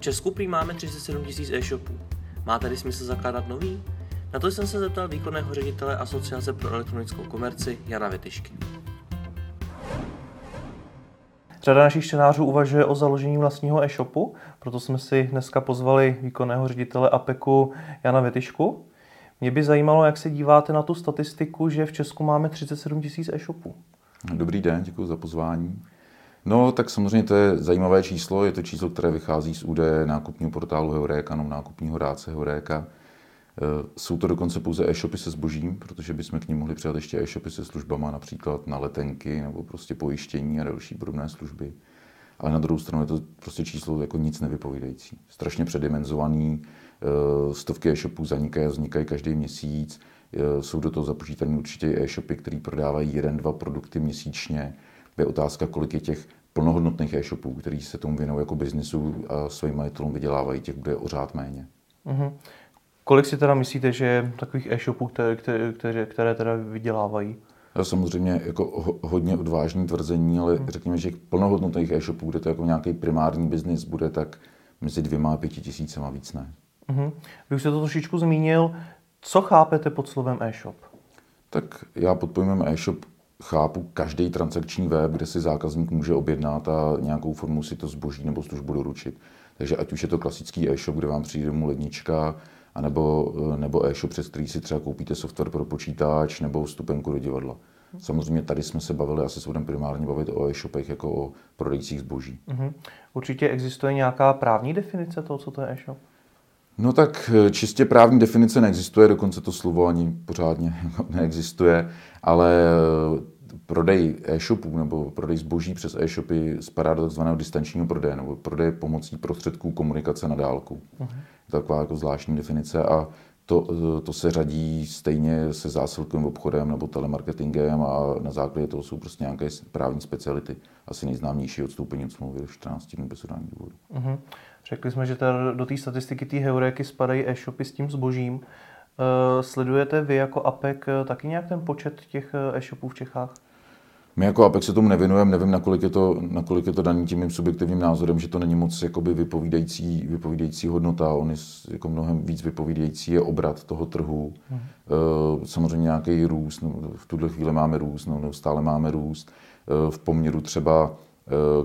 V Česku prý máme 37 000 e-shopů. Má tady smysl zakládat nový? Na to jsem se zeptal výkonného ředitele Asociace pro elektronickou komerci Jana Vytyšky. Řada našich čtenářů uvažuje o založení vlastního e-shopu, proto jsme si dneska pozvali výkonného ředitele APEKu Jana Vytyšku. Mě by zajímalo, jak se díváte na tu statistiku, že v Česku máme 37 000 e-shopů. Dobrý den, děkuji za pozvání. No, tak samozřejmě to je zajímavé číslo. Je to číslo, které vychází z údaje nákupního portálu Heureka, no nákupního rádce Heureka. Eh, jsou to dokonce pouze e-shopy se zbožím, protože bychom k ním mohli přidat ještě e-shopy se službama, například na letenky nebo prostě pojištění a další podobné služby. Ale na druhou stranu je to prostě číslo jako nic nevypovídající. Strašně předimenzovaný, eh, stovky e-shopů zanikají a vznikají každý měsíc. Eh, jsou do toho započítané určitě e-shopy, které prodávají jeden, dva produkty měsíčně. Je otázka, kolik je těch plnohodnotných e-shopů, který se tomu věnují jako biznisu a svým majitelům vydělávají, těch bude ořád méně. Mm-hmm. Kolik si teda myslíte, že je takových e-shopů, které, které, které teda vydělávají? Samozřejmě jako hodně odvážný tvrzení, ale hmm. řekněme, že plnohodnotných e-shopů, kde to jako nějaký primární biznis bude, tak mezi dvěma a pěti tisícema víc ne. Hmm. Vy už jste to trošičku zmínil. Co chápete pod slovem e-shop? Tak já pod pojmem e-shop chápu každý transakční web, kde si zákazník může objednat a nějakou formu si to zboží nebo službu doručit. Takže ať už je to klasický e-shop, kde vám přijde mu lednička, anebo, nebo e-shop, přes který si třeba koupíte software pro počítač nebo vstupenku do divadla. Samozřejmě tady jsme se bavili, asi se budeme primárně bavit o e-shopech jako o prodejcích zboží. Mm-hmm. Určitě existuje nějaká právní definice toho, co to je e-shop? No tak eh, čistě právní definice neexistuje, dokonce to slovo ani pořádně neexistuje, ale eh, prodej e-shopů nebo prodej zboží přes e-shopy spadá do takzvaného distančního prodeje nebo prodeje pomocí prostředků komunikace na dálku. Uh-huh taková jako zvláštní definice a to, to se řadí stejně se zásilkovým obchodem nebo telemarketingem a na základě toho jsou prostě nějaké právní speciality. Asi nejznámější odstoupení od smlouvy do 14 dnů bez udání důvodu. Uh-huh. Řekli jsme, že tady do té statistiky té heuréky spadají e-shopy s tím zbožím. Uh, sledujete vy jako APEC taky nějak ten počet těch eh, e-shopů v Čechách? My jako Apex se tomu nevěnujeme, nevím, nakolik je to, nakolik je to daný tím mým subjektivním názorem, že to není moc jakoby vypovídající, vypovídající hodnota, on je jako mnohem víc vypovídající je obrat toho trhu. Hmm. Samozřejmě nějaký růst, no, v tuhle chvíli máme růst, no, neustále máme růst. Eh, v poměru třeba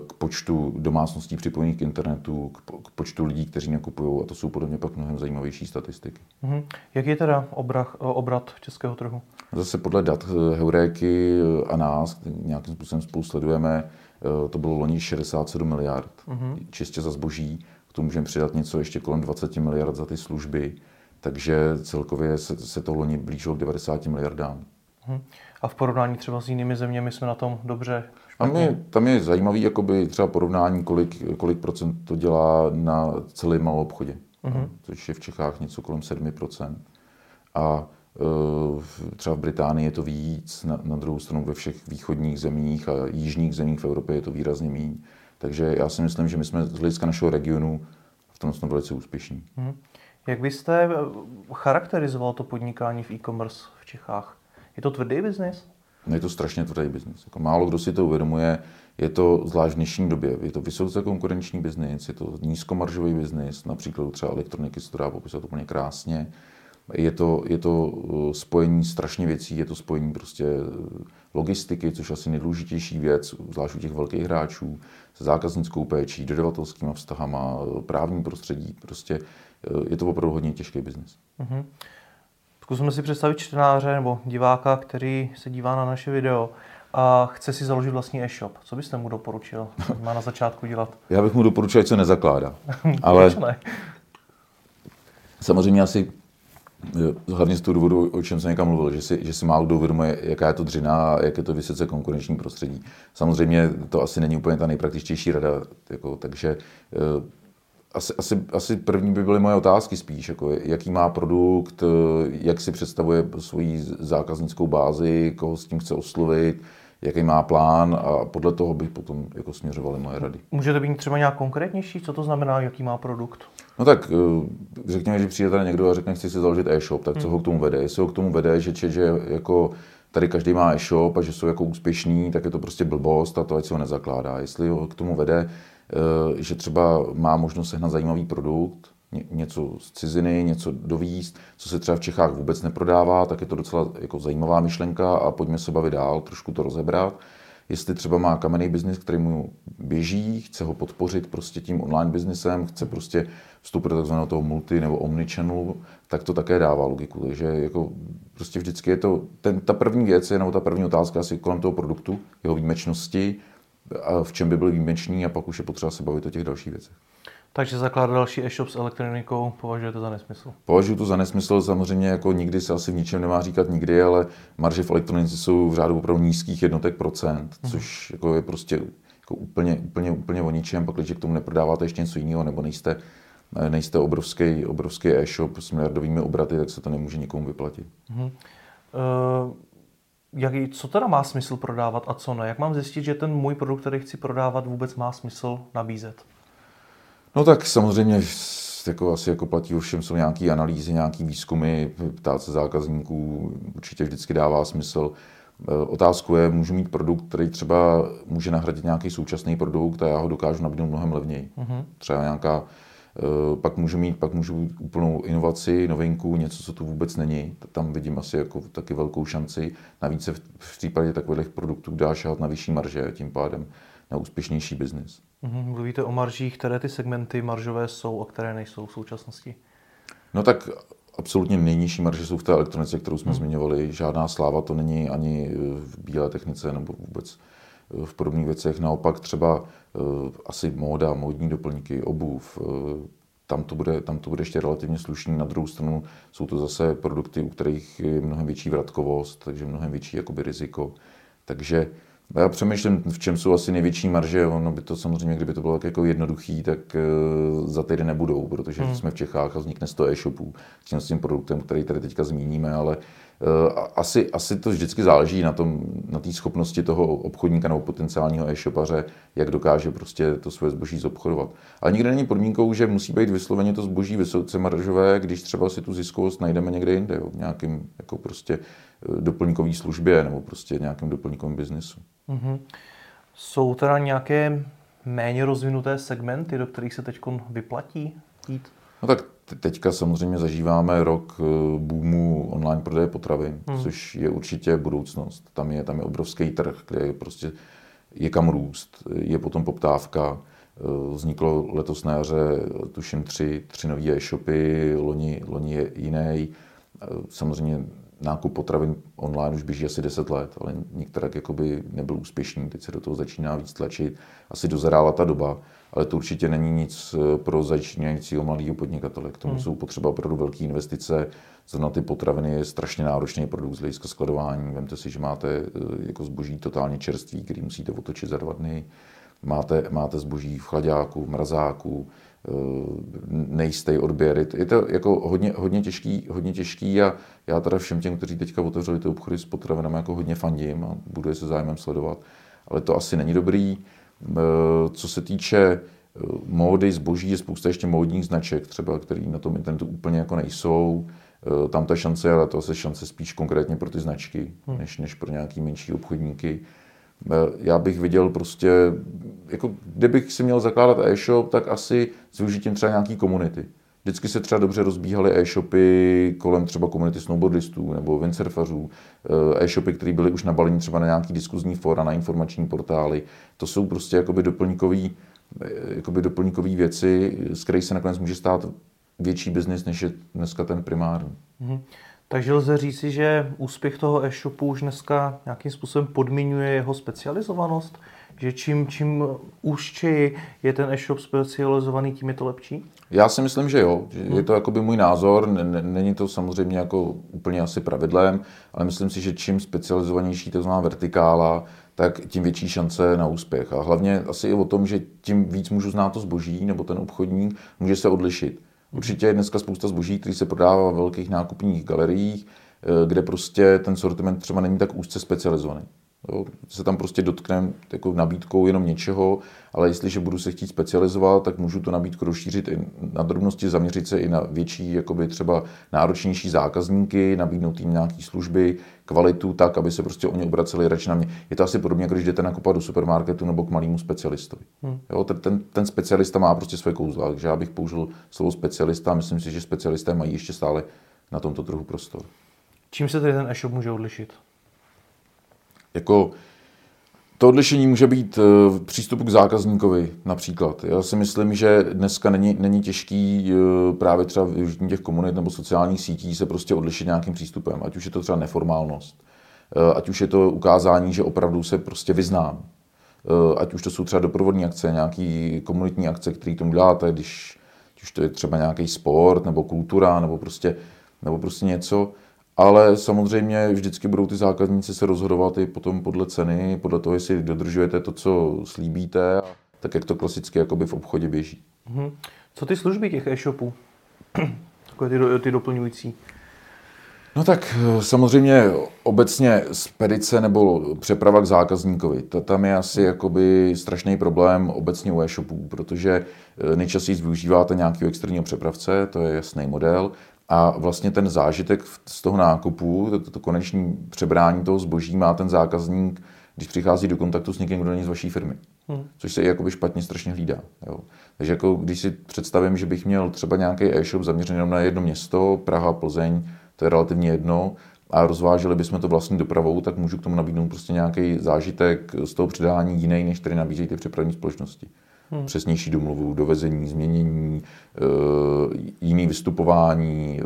k počtu domácností připojených k internetu, k počtu lidí, kteří nakupují a to jsou podobně pak mnohem zajímavější statistiky. Mm-hmm. Jak je teda obrach, obrat českého trhu? Zase podle dat eh, Heuréky eh, a nás, nějakým způsobem spolu sledujeme, eh, to bylo loni 67 miliard mm-hmm. čistě za zboží, k tomu můžeme přidat něco ještě kolem 20 miliard za ty služby, takže celkově se, se to loni blížilo k 90 miliardám. Mm-hmm. A v porovnání třeba s jinými zeměmi jsme na tom dobře tam je, tam je zajímavý jakoby třeba porovnání, kolik, kolik procent to dělá na celém malou obchodě, uh-huh. což je v Čechách něco kolem 7%. A e, třeba v Británii je to víc, na, na druhou stranu ve všech východních zemích a jižních zemích v Evropě je to výrazně méně. Takže já si myslím, že my jsme z hlediska našeho regionu v tom jsme velice úspěšní. Uh-huh. Jak byste e, charakterizoval to podnikání v e-commerce v Čechách? Je to tvrdý biznis? Je to strašně tvrdý biznis. Jako málo kdo si to uvědomuje. Je to zvlášť v dnešní době. Je to vysoce konkurenční biznis, je to nízkomaržový biznis, například třeba elektroniky se to dá popisat úplně krásně. Je to, je to uh, spojení strašně věcí, je to spojení prostě uh, logistiky, což je asi nejdůležitější věc, zvlášť u těch velkých hráčů, se zákaznickou péčí, dodavatelskými vztahama, uh, právní prostředí. Prostě je to opravdu hodně těžký biznis. Mm-hmm. Zkusme si představit čtenáře nebo diváka, který se dívá na naše video a chce si založit vlastní e-shop. Co byste mu doporučil? Má na začátku dělat? Já bych mu doporučil, ať se nezakládá. Ale ne? samozřejmě asi eh, hlavně z toho důvodu, o čem jsem někam mluvil, že si, že si málo kdo uvědomuje, jaká je to dřina a jak je to vysoce konkurenční prostředí. Samozřejmě to asi není úplně ta nejpraktičtější rada, jako, takže eh, asi, asi, asi první by byly moje otázky spíš, jako jaký má produkt, jak si představuje svoji zákaznickou bázi, koho s tím chce oslovit, jaký má plán a podle toho bych potom jako směřovaly moje rady. Můžete být třeba nějak konkrétnější? Co to znamená, jaký má produkt? No tak eh, řekněme, že přijde tady někdo a řekne, chci si založit e-shop, tak co hmm. ho k tomu vede? Jestli ho k tomu vede, že, že jako tady každý má e-shop a že jsou jako úspěšní, tak je to prostě blbost a to ať se ho nezakládá. Jestli ho k tomu vede, eh, že třeba má možnost sehnat zajímavý produkt, něco z ciziny, něco dovíst, co se třeba v Čechách vůbec neprodává, tak je to docela jako zajímavá myšlenka a pojďme se bavit dál, trošku to rozebrat. Jestli třeba má kamenný biznis, který mu běží, chce ho podpořit prostě tím online biznisem, chce prostě vstoupit do takzvaného toho multi nebo omnichannelu, tak to také dává logiku. Takže jako prostě vždycky je to, ten, ta první věc je, nebo ta první otázka asi kolem toho produktu, jeho výjimečnosti, a v čem by byl výjimečný a pak už je potřeba se bavit o těch dalších věcech. Takže zakládat další e-shop s elektronikou považujete za nesmysl? Považuji to za nesmysl, samozřejmě jako nikdy se asi v ničem nemá říkat nikdy, ale marže v elektronice jsou v řádu opravdu nízkých jednotek procent, mm. což jako je prostě jako úplně, úplně, úplně o ničem, pak když k tomu neprodáváte ještě něco jiného, nebo nejste, nejste obrovský, obrovský e-shop s miliardovými obraty, tak se to nemůže nikomu vyplatit. Mm. Uh, jaký, co teda má smysl prodávat a co ne? Jak mám zjistit, že ten můj produkt, který chci prodávat, vůbec má smysl nabízet? No tak samozřejmě jako asi jako platí všem jsou nějaké analýzy, nějaké výzkumy, ptát se zákazníků určitě vždycky dává smysl. E, otázku je, můžu mít produkt, který třeba může nahradit nějaký současný produkt a já ho dokážu nabídnout mnohem levněji. Uh-huh. Třeba nějaká, pak můžu mít, pak můžu úplnou inovaci, novinku, něco, co tu vůbec není. Tam vidím asi jako taky velkou šanci. Navíc se v, v případě takových produktů dá šahat na vyšší marže, tím pádem na úspěšnější biznis. Mm-hmm. Mluvíte o maržích, které ty segmenty maržové jsou a které nejsou v současnosti? No tak absolutně nejnižší marže jsou v té elektronice, kterou jsme hmm. zmiňovali. Žádná sláva to není ani v bílé technice nebo vůbec v podobných věcech. Naopak třeba uh, asi móda, módní doplňky, obuv, uh, tam to, bude, tam to bude ještě relativně slušný. Na druhou stranu jsou to zase produkty, u kterých je mnohem větší vratkovost, takže mnohem větší jakoby riziko. Takže já přemýšlím, v čem jsou asi největší marže. Ono by to samozřejmě, kdyby to bylo tak jako jednoduchý, tak uh, za týden nebudou, protože hmm. jsme v Čechách a vznikne 100 e-shopů s tím, s tím produktem, který tady teďka zmíníme, ale asi, asi to vždycky záleží na tom, na té schopnosti toho obchodníka nebo potenciálního e-shopaře, jak dokáže prostě to svoje zboží zobchodovat. Ale nikdy není podmínkou, že musí být vysloveně to zboží vysoce maržové, když třeba si tu ziskovost najdeme někde jinde, jo, v nějakým jako prostě doplňkové službě nebo prostě nějakém doplňkovém biznesu. Mm-hmm. Jsou teda nějaké méně rozvinuté segmenty, do kterých se teď vyplatí jít? No tak teďka samozřejmě zažíváme rok eh, boomu online prodeje potravin, hmm. což je určitě budoucnost. Tam je, tam je obrovský trh, kde je prostě je kam růst, je potom poptávka. Eh, vzniklo letos na jaře, tuším, tři, tři nové e-shopy, loni, loni je jiný. Eh, samozřejmě nákup potravin online už běží asi 10 let, ale některé jakoby nebyl úspěšný, teď se do toho začíná víc tlačit. Asi dozerála ta doba, ale to určitě není nic eh, pro začínajícího malého podnikatele. K tomu hmm. jsou potřeba opravdu velké investice. Zrovna ty potraviny je strašně náročný produkt z hlediska skladování. Vemte si, že máte eh, jako zboží totálně čerstvý, který musíte otočit za dva dny. Máte, máte zboží v chladáku, v mrazáku, nejistý odběr. Je to jako hodně, hodně, těžký, hodně těžký a já teda všem těm, kteří teďka otevřeli ty obchody s potravinami, jako hodně fandím a budu je se zájmem sledovat. Ale to asi není dobrý. Eh, co se týče eh, módy, zboží, je spousta ještě módních značek, třeba, který na tom internetu úplně jako nejsou. Tam ta šance, ale to je šance spíš konkrétně pro ty značky, hmm. než, než pro nějaký menší obchodníky. Já bych viděl prostě, jako kdybych si měl zakládat e-shop, tak asi s využitím třeba nějaký komunity. Vždycky se třeba dobře rozbíhaly e-shopy kolem třeba komunity snowboardistů nebo windsurfařů, eh, e-shopy, které byly už nabalení třeba na nějaký diskuzní fora, na informační portály. To jsou prostě jakoby doplňkový, eh, jakoby doplňkový věci, z kterých se nakonec může stát větší biznis, než je dneska ten primární. Mm-hmm. Takže lze říci, že úspěch toho e-shopu už dneska nějakým způsobem podmiňuje jeho specializovanost? Že čím, čím úžčeji je ten e-shop specializovaný, tím je to lepší? Já si myslím, že jo. Že je to jakoby můj názor. Není to samozřejmě jako úplně asi pravidlem, ale myslím si, že čím specializovanější to znamená vertikála, tak tím větší šance na úspěch. A hlavně asi i o tom, že tím víc můžu znát to zboží nebo ten obchodník, může se odlišit. Určitě je dneska spousta zboží, který se prodává v velkých nákupních galeriích, eh, kde prostě ten sortiment třeba není tak úzce specializovaný. Jo. Se tam prostě dotkneme jako nabídkou jenom něčeho, ale jestliže budu se chtít specializovat, tak můžu tu nabídku rozšířit i na drobnosti, zaměřit se i na větší, jakoby třeba náročnější zákazníky, nabídnout jim nějaké služby, kvalitu tak, aby se prostě oni obraceli radši na mě. Je to asi podobně, jako když jdete nakupovat do supermarketu nebo k malému specialistovi. Hmm. Jo, ten, ten, ten, specialista má prostě své kouzla, takže já bych použil slovo specialista a myslím si, že specialisté mají ještě stále na tomto trhu prostor. Čím se tedy ten e-shop může odlišit? Jako to odlišení může být v eh, přístupu k zákazníkovi například. Já si myslím, že dneska není, není těžký eh, právě třeba využití těch komunit nebo sociálních sítí se prostě odlišit nějakým přístupem, ať už je to třeba neformálnost, eh, ať už je to ukázání, že opravdu se prostě vyznám, ať už to jsou třeba doprovodní akce, nějaký komunitní akce, které tomu děláte, když, když to je třeba nějaký sport nebo kultura nebo prostě, nebo prostě něco, ale samozřejmě vždycky budou ty zákazníci se rozhodovat i potom podle ceny, podle toho, jestli dodržujete to, co slíbíte, tak jak to klasicky jakoby v obchodě běží. Mhm. Co ty služby těch e-shopů? Takové ty, ty doplňující. No tak eh, samozřejmě obecně spedice nebo přeprava k zákazníkovi. To tam je asi jakoby strašný problém obecně u e-shopů, protože eh, nejčastěji využíváte nějakého externího přepravce, to je jasný model, a vlastně ten zážitek z toho nákupu, to, to koneční přebrání toho zboží má ten zákazník, když přichází do kontaktu s někým, kdo není z vaší firmy. Hmm. Což se i jakoby špatně strašně hlídá. Jo. Takže jako když si představím, že bych měl třeba nějaký e-shop zaměřený jenom na jedno město, Praha, Plzeň, to je relativně jedno, a rozváželi bychom to vlastní dopravou, tak můžu k tomu nabídnout prostě nějaký zážitek z toho předání jiný, než který nabízejí ty přepravní společnosti hmm. přesnější domluvu, dovezení, změnění, eh, jiný vystupování,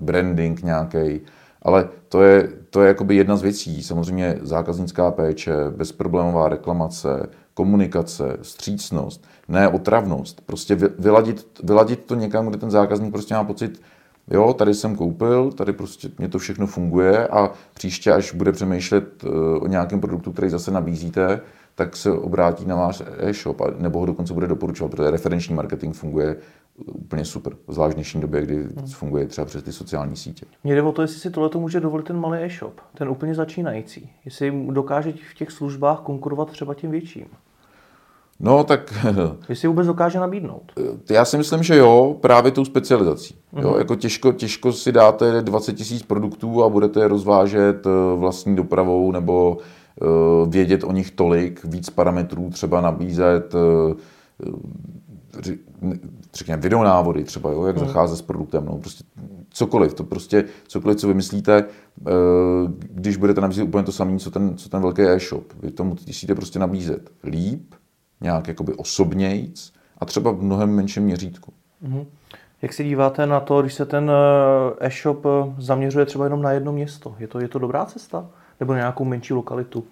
branding nějaký. Ale to je, to je jakoby jedna z věcí. Samozřejmě zákaznická péče, bezproblémová reklamace, komunikace, střícnost, ne otravnost. Prostě vyladit, vyladit to někam, kde ten zákazník prostě má pocit, jo, tady jsem koupil, tady prostě mě to všechno funguje a příště, až bude přemýšlet eh, o nějakém produktu, který zase nabízíte, tak se obrátí na váš e-shop, nebo ho dokonce bude doporučovat, protože referenční marketing funguje úplně super, zvlášť v dnešní době, kdy hmm. funguje třeba přes ty sociální sítě. Mě jde o to, jestli si tohle může dovolit ten malý e-shop, ten úplně začínající. Jestli dokáže v těch službách konkurovat třeba těm větším. No, tak... Jestli vůbec dokáže nabídnout? Já si myslím, že jo, právě tou specializací. Mm-hmm. Jo, mhm. jako těžko, těžko si dáte 20 tisíc produktů a budete je rozvážet eh, vlastní dopravou nebo vědět o nich tolik, víc parametrů třeba nabízet, eh, řekněme, videonávody třeba, jo, jak hmm. zacházet s produktem, no, prostě cokoliv, to prostě cokoliv, co vymyslíte, eh, když budete nabízet úplně to samé, co ten, co ten velký e-shop. Vy tomu musíte prostě nabízet líp, nějak jakoby osobnějc a třeba v mnohem menším měřítku. Hmm. Jak se díváte na to, když se ten e-shop zaměřuje třeba jenom na jedno město? Je to, je to dobrá cesta? Nebo na nějakou menší lokalitu?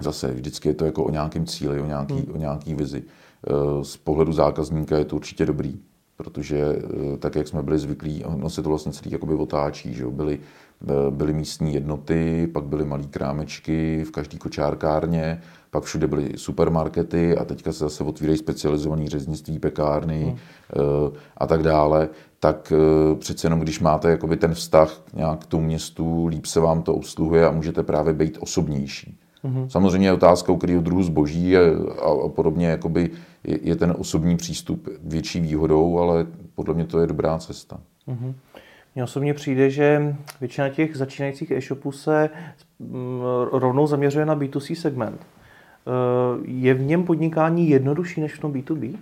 Zase, vždycky je to jako o nějakém cíli, o nějaký, hmm. o nějaký vizi. Eh, z pohledu zákazníka je to určitě dobrý, protože eh, tak, jak jsme byli zvyklí, ono se to vlastně celý jakoby otáčí, že jo? Byly, eh, byly místní jednoty, pak byly malé krámečky v každé kočárkárně, pak všude byly supermarkety a teďka se zase otvírají specializované řeznictví, pekárny hmm. a tak dále tak eh, přece jenom, když máte jakoby ten vztah nějak k tomu městu, líp se vám to obsluhuje a můžete právě být osobnější. Mm-hmm. Samozřejmě je otázka, kterého druhu zboží a, a, a podobně jakoby je, je ten osobní přístup větší výhodou, ale podle mě to je dobrá cesta. Mm-hmm. Mně osobně přijde, že většina těch začínajících e-shopů se mm, rovnou zaměřuje na B2C segment. Eh, je v něm podnikání jednodušší než v tom B2B?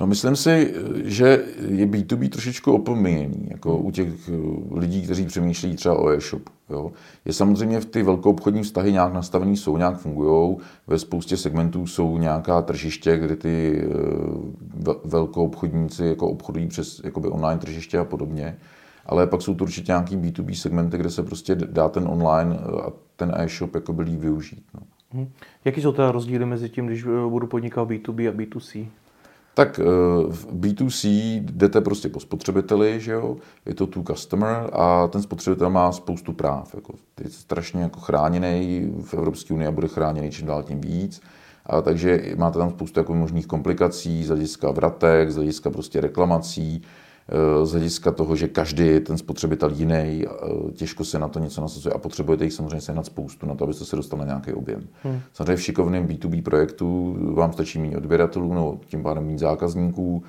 No myslím si, že je B2B trošičku opomíjený, jako u těch eh, lidí, kteří přemýšlí třeba o e-shop. Jo. Je samozřejmě v ty velkoobchodní vztahy nějak nastavený jsou, nějak fungují. Ve spoustě segmentů jsou nějaká tržiště, kde ty eh, velkoobchodníci jako obchodují přes jakoby online tržiště a podobně. Ale pak jsou to určitě nějaký B2B segmenty, kde se prostě dá ten online eh, a ten e-shop jako líp využít. No. Hmm. Jaký jsou teda rozdíly mezi tím, když budu podnikat B2B a B2C? Tak eh, v B2C jdete prostě po spotřebiteli, že jo? je to tu customer a ten spotřebitel má spoustu práv. Jako, je strašně jako chráněný v Evropské unii a bude chráněný čím dál tím víc. A takže máte tam spoustu jako možných komplikací z hlediska vratek, z hlediska prostě reklamací. Eh, z hlediska toho, že každý je ten spotřebitel jiný, eh, těžko se na to něco nasazuje a potřebujete jich samozřejmě sehnat spoustu na to, abyste se dostali na nějaký objem. Hmm. Samozřejmě v šikovném B2B projektu vám stačí mít odběratelů, no tím pádem mít zákazníků,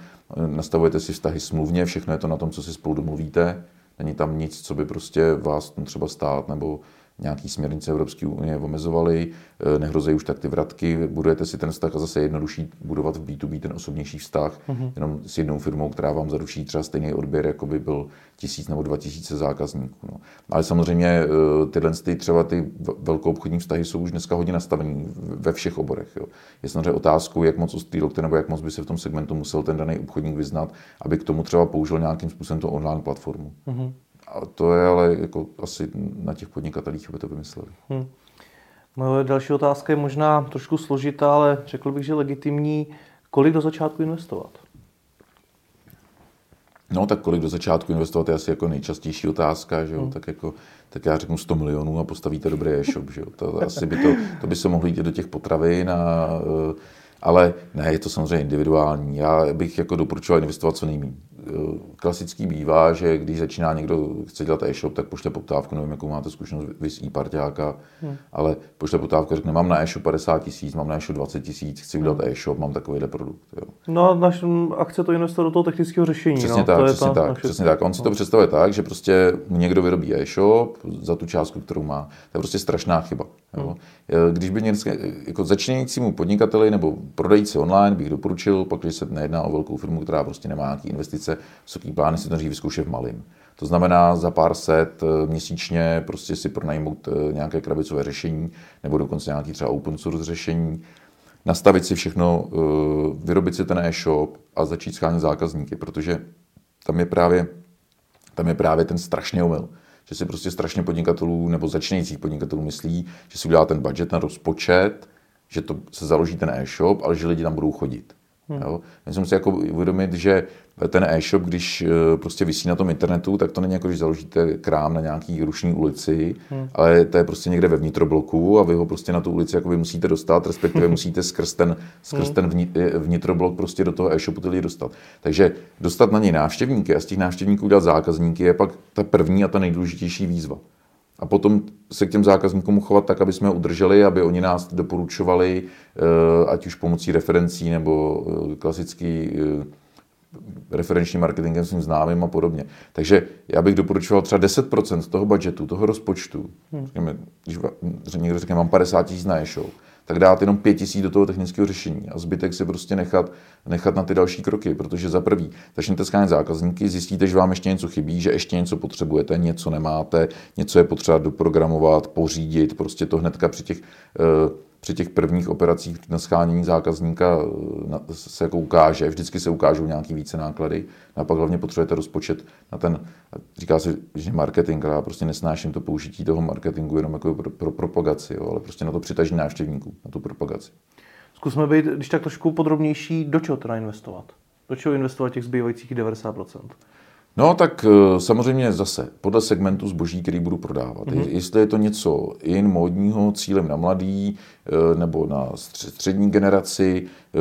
nastavujete si vztahy smluvně, všechno je to na tom, co si spolu domluvíte. Není tam nic, co by prostě vás třeba stát nebo nějaký směrnice Evropské unie omezovaly, eh, nehrozí už tak ty vratky, budujete si ten vztah a zase jednodušší budovat v B2B ten osobnější vztah, mm-hmm. jenom s jednou firmou, která vám zaručí třeba stejný odběr, jako by byl tisíc nebo dva tisíce zákazníků. No. Ale samozřejmě eh, tyhle ty, třeba ty velkou obchodní vztahy jsou už dneska hodně nastavený ve všech oborech. Jo. Je samozřejmě otázkou, jak moc ostýlokte nebo jak moc by se v tom segmentu musel ten daný obchodník vyznat, aby k tomu třeba použil nějakým způsobem tu online platformu. Mm-hmm. A to je ale jako asi na těch podnikatelích, aby to vymysleli. Hmm. Moje další otázka je možná trošku složitá, ale řekl bych, že legitimní. Kolik do začátku investovat? No, tak kolik do začátku investovat je asi jako nejčastější otázka, že jo? Hmm. Tak, jako, tak já řeknu 100 milionů a postavíte dobrý e-shop, že jo? To, asi by to, to by se mohlo jít do těch potravin a uh, ale ne, je to samozřejmě individuální. Já bych jako doporučoval investovat co nejméně. Klasický bývá, že když začíná někdo, chce dělat e-shop, tak pošle poptávku, nevím, jakou máte zkušenost vys e-parťáka, hmm. ale pošle poptávku, řekne, mám na e-shop 50 tisíc, mám na e-shop 20 tisíc, chci udělat hmm. e-shop, mám takovýhle produkt. Jo. No naš, a chce to investovat do toho technického řešení. Přesně no, tak, to přesně, tak přesně tak. On si to no. představuje tak, že prostě někdo vyrobí e-shop za tu částku, kterou má. To je prostě strašná chyba. Jo. Hmm. Když by něco, jako začínajícímu podnikateli nebo prodejci online bych doporučil, pokud se nejedná o velkou firmu, která prostě nemá nějaké investice, vysoký plány si to vyzkoušet v malým. To znamená za pár set eh, měsíčně prostě si pronajmout eh, nějaké krabicové řešení nebo dokonce nějaký třeba open source řešení, nastavit si všechno, eh, vyrobit si ten e-shop a začít schánět zákazníky, protože tam je právě, tam je právě ten strašný omyl že si prostě strašně podnikatelů nebo začínajících podnikatelů myslí, že si udělá ten budget na rozpočet, že to se založí ten e-shop, ale že lidi tam budou chodit. Hmm. Jo? Myslím si jako uvědomit, že ten e-shop, když eh, prostě vysí na tom internetu, tak to není jako, když založíte krám na nějaký rušní ulici, hmm. ale to je prostě někde ve vnitrobloku a vy ho prostě na tu ulici jako musíte dostat, respektive musíte skrz ten, skrz hmm. ten eh, vnitroblok prostě do toho e-shopu ty lidi dostat. Takže dostat na něj návštěvníky a z těch návštěvníků udělat zákazníky je pak ta první a ta nejdůležitější výzva a potom se k těm zákazníkům chovat tak, aby jsme je udrželi, aby oni nás doporučovali, eh, ať už pomocí referencí nebo klasický eh, referenční marketingem svým známým a podobně. Takže já bych doporučoval třeba 10% toho budgetu, toho rozpočtu. Hmm. Řekněme, když někdo řekne, mám 50 tisíc na e-show, tak dát jenom pět tisíc do toho technického řešení a zbytek si prostě nechat, nechat na ty další kroky, protože za prvý začnete schánět zákazníky, zjistíte, že vám ještě něco chybí, že ještě něco potřebujete, něco nemáte, něco je potřeba doprogramovat, pořídit, prostě to hnedka při těch uh, při těch prvních operacích na schánění zákazníka eh, se jako ukáže, vždycky se ukážou nějaký více náklady, a pak hlavně potřebujete rozpočet na ten, říká se, že marketing, ale já prostě nesnáším to použití toho marketingu jenom jako pro, pro propagaci, jo, ale prostě na to přitažení návštěvníků, na tu propagaci. Zkusme být, když tak trošku podrobnější, do čeho teda investovat? Do čeho investovat těch zbývajících 90%? No tak eh, samozřejmě zase podle segmentu zboží, který budu prodávat. Mm-hmm. Jestli je to něco jen módního, cílem na mladý eh, nebo na střední generaci, eh,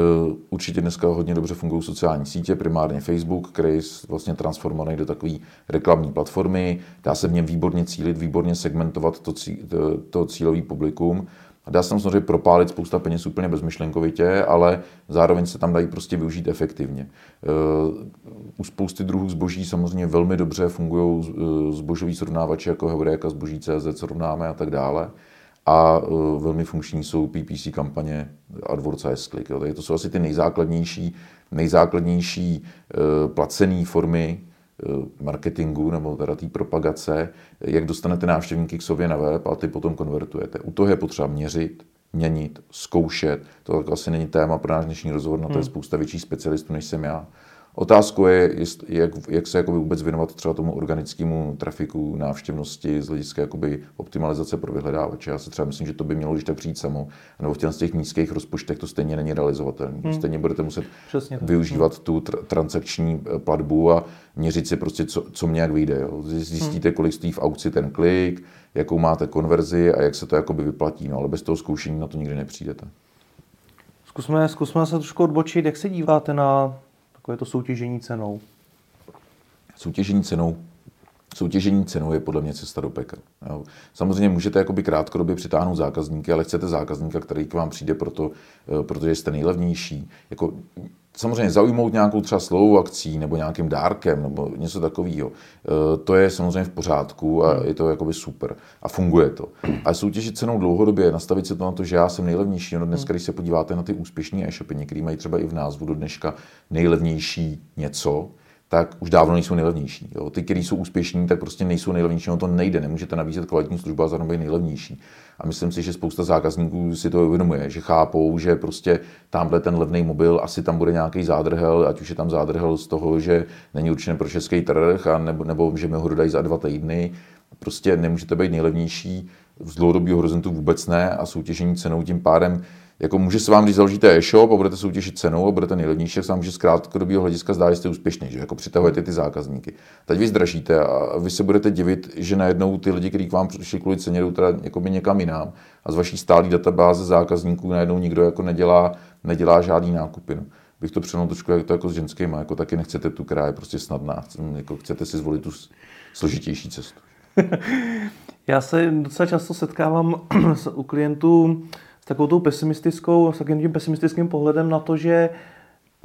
určitě dneska hodně dobře fungují sociální sítě, primárně Facebook, který je vlastně transformovaný do takové reklamní platformy. Dá se v něm výborně cílit, výborně segmentovat to, cí, to, to cílový publikum. Dá se tam samozřejmě propálit spousta peněz úplně bezmyšlenkovitě, ale zároveň se tam dají prostě využít efektivně. Eh, u spousty druhů zboží samozřejmě velmi dobře fungují eh, zbožoví srovnávače jako Heureka, zboží CZ srovnáme a tak dále. A eh, velmi funkční jsou PPC kampaně AdWords a S-Click. To jsou asi ty nejzákladnější, nejzákladnější placené formy marketingu nebo teda té propagace, jak dostanete návštěvníky k sobě na web a ty potom konvertujete. U toho je potřeba měřit, měnit, zkoušet. To asi není téma pro náš dnešní rozhovor, na to je hmm. spousta větších specialistů, než jsem já. Otázkou je, jak, jak se jakoby vůbec věnovat třeba tomu organickému trafiku, návštěvnosti z hlediska jakoby optimalizace pro vyhledávače. Já si třeba myslím, že to by mělo když tak přijít samo, nebo v těch, těch nízkých rozpočtech to stejně není realizovatelné. Hmm. Stejně budete muset Přesně využívat hmm. tu tr- transakční eh, platbu a měřit si prostě, co, co mě jak vyjde. Jo. Zjistíte, hmm. kolik stojí v aukci ten klik, jakou máte konverzi a jak se to jakoby vyplatí. No, ale bez toho zkoušení na to nikdy nepřijdete. Zkusme, zkusme se trošku odbočit. Jak se díváte na takové to soutěžení cenou? Soutěžení cenou Soutěžení cenou je podle mě cesta do pekel. Jo. Samozřejmě můžete jakoby krátkodobě přitáhnout zákazníky, ale chcete zákazníka, který k vám přijde proto, eh, protože jste nejlevnější. Jako, samozřejmě zaujmout nějakou třeba slovou akcí nebo nějakým dárkem nebo něco takového, eh, to je samozřejmě v pořádku a je to jakoby super a funguje to. A soutěžit cenou dlouhodobě, nastavit se to na to, že já jsem nejlevnější. No dneska, když se podíváte na ty úspěšné e-shopy, některý mají třeba i v názvu do dneška nejlevnější něco, tak už dávno nejsou nejlevnější. Jo. Ty, kteří jsou úspěšní, tak prostě nejsou nejlevnější, no to nejde, nemůžete nabízet kvalitní službu a zároveň nejlevnější. A myslím si, že spousta zákazníků si to uvědomuje, že chápou, že prostě tamhle ten levný mobil, asi tam bude nějaký zádrhel, ať už je tam zádrhel z toho, že není určen pro český trh, a nebo, nebo že mi ho dodají za dva týdny. Prostě nemůžete být nejlevnější, z dlouhodobého horizontu vůbec ne a soutěžení cenou tím pádem jako může se vám, když založíte e-shop a budete soutěžit cenou a budete nejlevnější, tak se vám může z krátkodobého hlediska zdá, že jste úspěšný, že jako přitahujete ty zákazníky. Teď vy zdražíte a vy se budete divit, že najednou ty lidi, kteří k vám přišli kvůli ceně, jdou teda někam jinam a z vaší stálé databáze zákazníků najednou nikdo jako nedělá, nedělá žádný nákupy. No. Bych to přenul trošku jak to jako s ženskými, jako taky nechcete tu, která je prostě snadná, jako chcete si zvolit tu složitější cestu. Já se docela často setkávám u klientů takovou tou pesimistickou, s takovým tím pesimistickým pohledem na to, že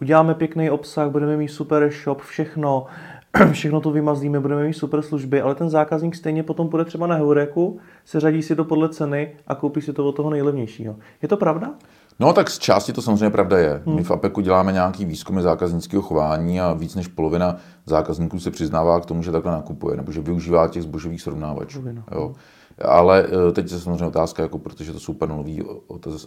uděláme pěkný obsah, budeme mít super shop, všechno, všechno to vymazlíme, budeme mít super služby, ale ten zákazník stejně potom půjde třeba na Heureku, seřadí si to podle ceny a koupí si to od toho nejlevnějšího. Je to pravda? No tak z části to samozřejmě pravda je. Hmm. My v APEKu děláme nějaký výzkumy zákaznického chování a víc než polovina zákazníků se přiznává k tomu, že takhle nakupuje nebo že využívá těch zbožových srovnávačů. Jo. Ale eh, teď je samozřejmě otázka, jako protože to jsou panelové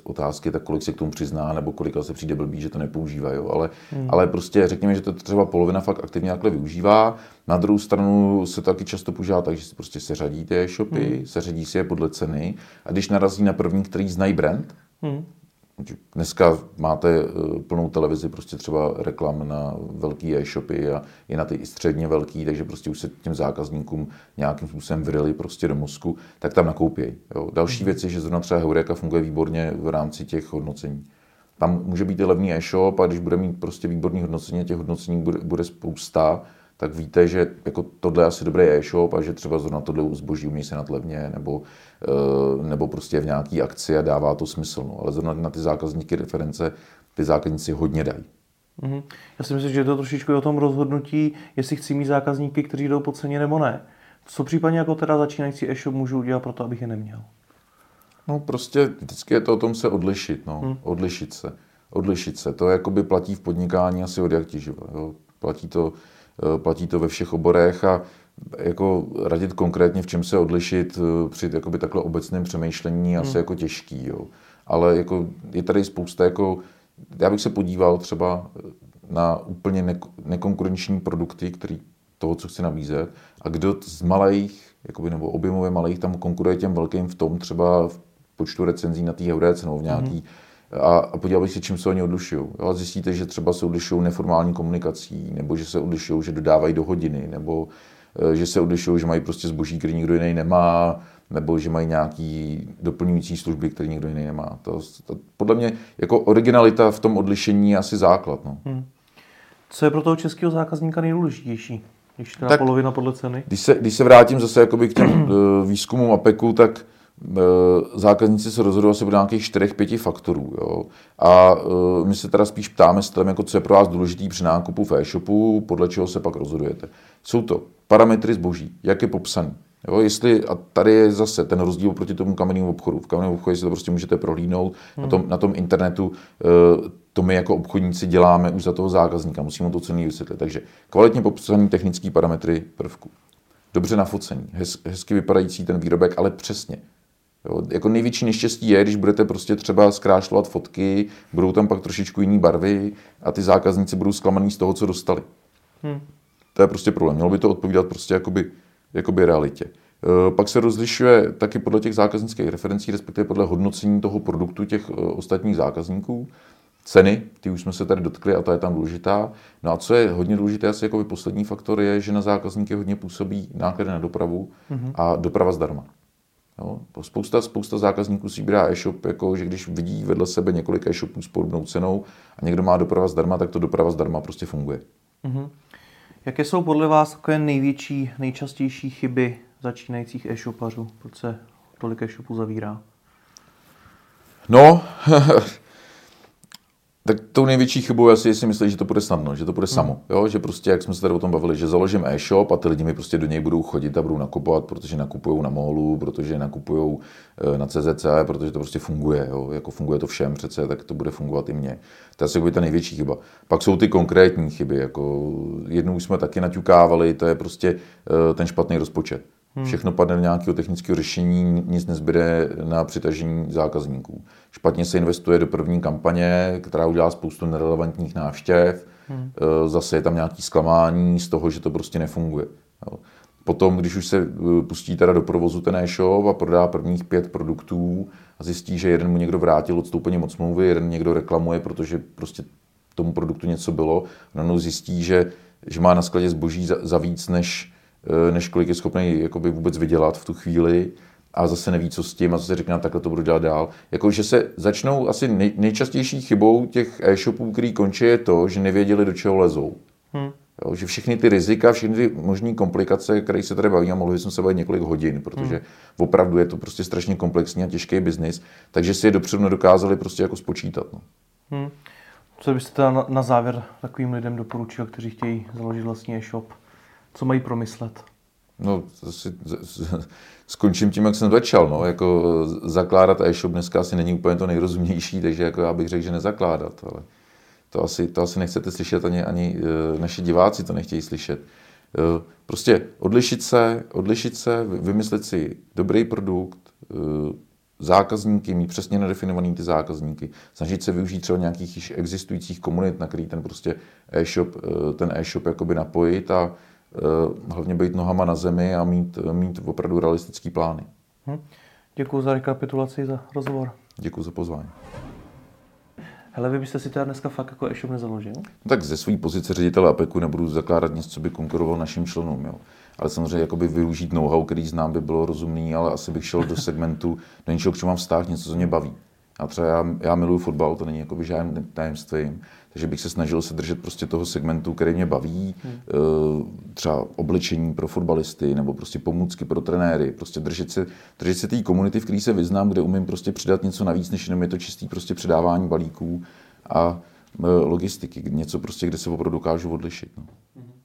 otázky, tak kolik se k tomu přizná, nebo kolik se přijde blbý, že to nepoužívá. Jo? Ale, hmm. ale prostě řekněme, že to třeba polovina fakt aktivně takhle využívá. Na druhou stranu se to taky často používá tak, že si prostě seřadí ty e-shopy, hmm. seřadí si je podle ceny a když narazí na první, který znají brand, hmm Dneska máte eh, plnou televizi prostě třeba reklam na velký e-shopy a i na ty středně velký, takže prostě už se těm zákazníkům nějakým způsobem vryli prostě do mozku, tak tam nakoupějí. Jo. Další mhm. věc je, že zrovna třeba Heureka funguje výborně v rámci těch hodnocení. Tam může být i levný e-shop a když bude mít prostě výborný hodnocení, těch hodnocení bude, bude spousta, tak víte, že jako tohle je asi dobrý e-shop a že třeba zrovna tohle zboží umí se levně nebo, eh, nebo prostě v nějaký akci a dává to smysl. No. Ale zrovna na ty zákazníky reference ty zákazníci hodně dají. Mm-hmm. Já si myslím, že je to trošičku o tom rozhodnutí, jestli chci mít zákazníky, kteří jdou po ceně nebo ne. Co případně jako teda začínající e-shop můžu udělat pro to, abych je neměl? No prostě vždycky je to o tom se odlišit, no. Hmm. Odlišit se. Odlišit se. To jakoby platí v podnikání asi od jak živa. Jo. Platí to platí to ve všech oborech a jako radit konkrétně, v čem se odlišit eh, při jakoby takhle obecném přemýšlení asi hmm. jako těžký. Jo. Ale jako je tady spousta, jako, já bych se podíval třeba na úplně ne- nekonkurenční produkty, který toho, co chci nabízet, a kdo z malých, jakoby, nebo objemově malých tam konkuruje těm velkým v tom třeba v počtu recenzí na té Heurece nebo v nějaký hmm a, a podíval bych se, čím se oni odlišují. A zjistíte, že třeba se odlišují neformální komunikací, nebo že se odlišují, že dodávají do hodiny, nebo e, že se odlišují, že mají prostě zboží, který nikdo jiný nemá, nebo že mají nějaký doplňující služby, které nikdo jiný nemá. To, to, podle mě jako originalita v tom odlišení je asi základ. No. Hmm. Co je pro toho českého zákazníka nejdůležitější? Když tak, polovina podle ceny? Když se, když se vrátím zase k těm e, výzkumům APEKu, tak zákazníci se rozhodují asi podle nějakých 4-5 faktorů. Jo. A eh, my se teda spíš ptáme s tím, jako co je pro vás důležitý při nákupu v e-shopu, podle čeho se pak rozhodujete. Jsou to parametry zboží, jak je popsaný. Jo, jestli, a tady je zase ten rozdíl proti tomu kamennému obchodu. V kamenném obchodu si to prostě můžete prohlídnout. Hmm. Na, tom, na tom internetu eh, to my jako obchodníci děláme už za toho zákazníka. Musíme to cený vysvětlit. Takže kvalitně popsaný technické parametry prvku. Dobře nafocený, hez, hezky vypadající ten výrobek, ale přesně. Jo, jako největší neštěstí je, když budete prostě třeba zkrášlovat fotky, budou tam pak trošičku jiné barvy a ty zákazníci budou zklamaný z toho, co dostali. Hmm. To je prostě problém. Mělo by to odpovídat prostě jakoby, jakoby realitě. E, pak se rozlišuje taky podle těch zákaznických referencí, respektive podle hodnocení toho produktu těch e, ostatních zákazníků. Ceny, ty už jsme se tady dotkli a ta je tam důležitá. No a co je hodně důležité, asi jako poslední faktor, je, že na zákazníky hodně působí náklady na dopravu hmm a doprava zdarma. Jo, spousta, spousta zákazníků si vybírá e-shop, jako, že když vidí vedle sebe několik e-shopů s podobnou cenou a někdo má doprava zdarma, tak to doprava zdarma prostě funguje. Mm-hmm. Jaké jsou podle vás takové největší, nejčastější chyby začínajících e-shopařů? Proč se tolik e-shopů zavírá? No, tak tou největší chybou asi si myslí, že to bude snadno, že to bude samo. Hmm. Jo? Že prostě, jak jsme se tady o tom bavili, že založím e-shop a ty lidi mi prostě do něj budou chodit a budou nakupovat, protože nakupují na Molu, protože nakupují eh, na CZC, protože to prostě funguje. Jo? Jako funguje to všem přece, tak to bude fungovat i mně. To je asi ta největší chyba. Pak jsou ty konkrétní chyby. Jako jednou jsme taky naťukávali, to je prostě eh, ten špatný rozpočet. Hmm. Všechno padne do nějakého technického řešení, nic nezbyde na přitažení zákazníků. Špatně se investuje do první kampaně, která udělá spoustu nerelevantních návštěv. Hmm. Eh, zase je tam nějaký zklamání z toho, že to prostě nefunguje. Potom, když už se eh, pustí teda do provozu ten e-shop a prodá prvních pět produktů a zjistí, že jeden mu někdo vrátil odstoupením od smlouvy, jeden někdo reklamuje, protože prostě tomu produktu něco bylo, no zjistí, že, že má na skladě zboží za, za víc, než, Eh, než kolik je schopný jakoby vůbec vydělat v tu chvíli a zase neví, co s tím a zase řekne, takhle to budu dělat dál. Jako, že se začnou asi nej, nejčastější chybou těch e-shopů, který končí, je to, že nevěděli, do čeho lezou. Hmm. Jo, že všechny ty rizika, všechny ty možné komplikace, které se tady baví, a mohli jsme se bavit několik hodin, protože hmm. opravdu je to prostě strašně komplexní a těžký biznis, takže si je dopředu nedokázali prostě jako spočítat. No. Hmm. Co byste teda na, na závěr takovým lidem doporučil, kteří chtějí založit vlastní e-shop? Co mají promyslet? No, asi, skončím tím, jak jsem začal. No. Jako zakládat e-shop dneska asi není úplně to nejrozumnější, takže jako já bych řekl, že nezakládat. Ale to asi, to asi nechcete slyšet, ani, ani e, naši diváci to nechtějí slyšet. E, prostě odlišit se, odlišit se, vymyslet si dobrý produkt, e, zákazníky, mít přesně nadefinovaný ty zákazníky, snažit se využít třeba nějakých již existujících komunit, na který ten prostě e-shop, ten e-shop jakoby napojit a hlavně být nohama na zemi a mít, mít opravdu realistický plány. Hm. Děkuji za rekapitulaci, za rozhovor. Děkuji za pozvání. Hele, vy byste si teda dneska fakt jako e-shop nezaložil? No, tak ze své pozice ředitele APEKu nebudu zakládat něco, co by konkuroval našim členům. Jo. Ale samozřejmě jakoby využít know-how, který znám, by bylo rozumný, ale asi bych šel do segmentu, do něčeho, k čemu mám vztah, něco, co mě baví. A třeba já, já miluji fotbal, to není jakoby žádným tajemstvím takže bych se snažil se držet prostě toho segmentu, který mě baví, hmm. Eh, třeba oblečení pro fotbalisty nebo prostě pomůcky pro trenéry, prostě držet se, držet se té komunity, v které se vyznám, kde umím prostě přidat něco navíc, než jenom je to čistý prostě předávání balíků a eh, logistiky, něco prostě, kde se opravdu dokážu odlišit. No. Hmm.